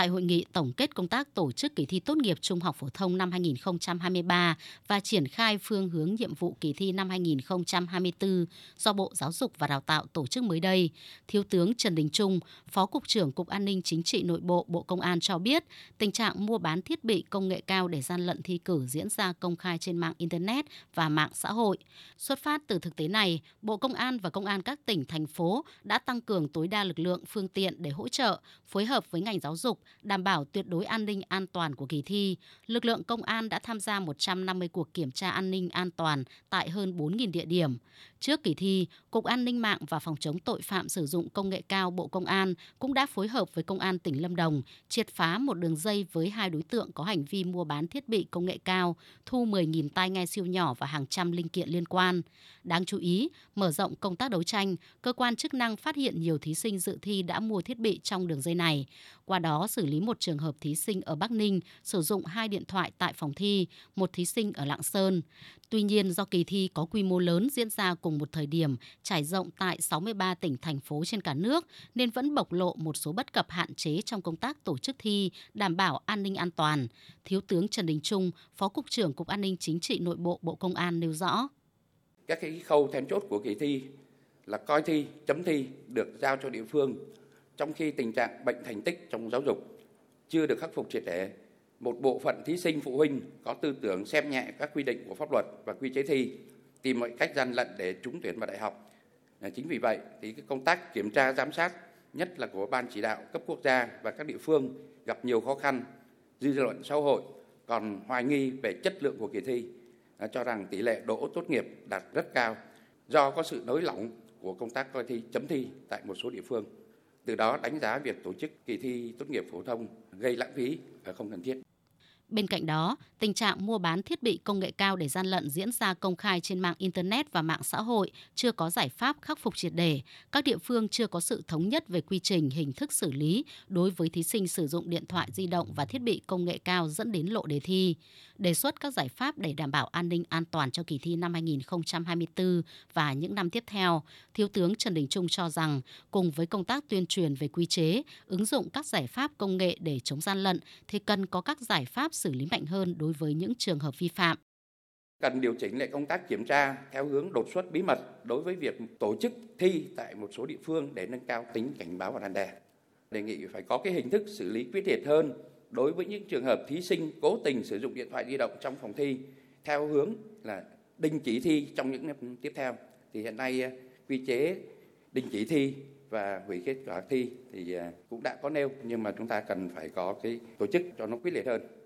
Tại hội nghị tổng kết công tác tổ chức kỳ thi tốt nghiệp trung học phổ thông năm 2023 và triển khai phương hướng nhiệm vụ kỳ thi năm 2024 do Bộ Giáo dục và Đào tạo tổ chức mới đây, Thiếu tướng Trần Đình Trung, Phó Cục trưởng Cục An ninh Chính trị Nội bộ Bộ Công an cho biết, tình trạng mua bán thiết bị công nghệ cao để gian lận thi cử diễn ra công khai trên mạng Internet và mạng xã hội. Xuất phát từ thực tế này, Bộ Công an và Công an các tỉnh, thành phố đã tăng cường tối đa lực lượng, phương tiện để hỗ trợ, phối hợp với ngành giáo dục, đảm bảo tuyệt đối an ninh an toàn của kỳ thi. Lực lượng công an đã tham gia 150 cuộc kiểm tra an ninh an toàn tại hơn 4.000 địa điểm. Trước kỳ thi, Cục An ninh mạng và Phòng chống tội phạm sử dụng công nghệ cao Bộ Công an cũng đã phối hợp với Công an tỉnh Lâm Đồng triệt phá một đường dây với hai đối tượng có hành vi mua bán thiết bị công nghệ cao, thu 10.000 tai nghe siêu nhỏ và hàng trăm linh kiện liên quan. Đáng chú ý, mở rộng công tác đấu tranh, cơ quan chức năng phát hiện nhiều thí sinh dự thi đã mua thiết bị trong đường dây này. Qua đó xử lý một trường hợp thí sinh ở Bắc Ninh sử dụng hai điện thoại tại phòng thi, một thí sinh ở Lạng Sơn. Tuy nhiên do kỳ thi có quy mô lớn diễn ra cùng một thời điểm, trải rộng tại 63 tỉnh thành phố trên cả nước nên vẫn bộc lộ một số bất cập hạn chế trong công tác tổ chức thi, đảm bảo an ninh an toàn. Thiếu tướng Trần Đình Trung, Phó cục trưởng Cục An ninh Chính trị Nội bộ Bộ Công an nêu rõ. Các cái khâu then chốt của kỳ thi là coi thi, chấm thi được giao cho địa phương, trong khi tình trạng bệnh thành tích trong giáo dục chưa được khắc phục triệt để một bộ phận thí sinh phụ huynh có tư tưởng xem nhẹ các quy định của pháp luật và quy chế thi, tìm mọi cách gian lận để trúng tuyển vào đại học. Chính vì vậy thì cái công tác kiểm tra giám sát nhất là của ban chỉ đạo cấp quốc gia và các địa phương gặp nhiều khó khăn. Dư luận xã hội còn hoài nghi về chất lượng của kỳ thi, cho rằng tỷ lệ đỗ tốt nghiệp đạt rất cao do có sự nới lỏng của công tác coi thi chấm thi tại một số địa phương. Từ đó đánh giá việc tổ chức kỳ thi tốt nghiệp phổ thông gây lãng phí và không cần thiết. Bên cạnh đó, tình trạng mua bán thiết bị công nghệ cao để gian lận diễn ra công khai trên mạng Internet và mạng xã hội chưa có giải pháp khắc phục triệt đề. Các địa phương chưa có sự thống nhất về quy trình, hình thức xử lý đối với thí sinh sử dụng điện thoại di động và thiết bị công nghệ cao dẫn đến lộ đề thi. Đề xuất các giải pháp để đảm bảo an ninh an toàn cho kỳ thi năm 2024 và những năm tiếp theo, Thiếu tướng Trần Đình Trung cho rằng cùng với công tác tuyên truyền về quy chế, ứng dụng các giải pháp công nghệ để chống gian lận thì cần có các giải pháp xử lý mạnh hơn đối với những trường hợp vi phạm. Cần điều chỉnh lại công tác kiểm tra theo hướng đột xuất bí mật đối với việc tổ chức thi tại một số địa phương để nâng cao tính cảnh báo và răn đe. Đề nghị phải có cái hình thức xử lý quyết liệt hơn đối với những trường hợp thí sinh cố tình sử dụng điện thoại di động trong phòng thi theo hướng là đình chỉ thi trong những năm tiếp theo. Thì hiện nay à, quy chế đình chỉ thi và hủy kết quả thi thì à, cũng đã có nêu, nhưng mà chúng ta cần phải có cái tổ chức cho nó quyết liệt hơn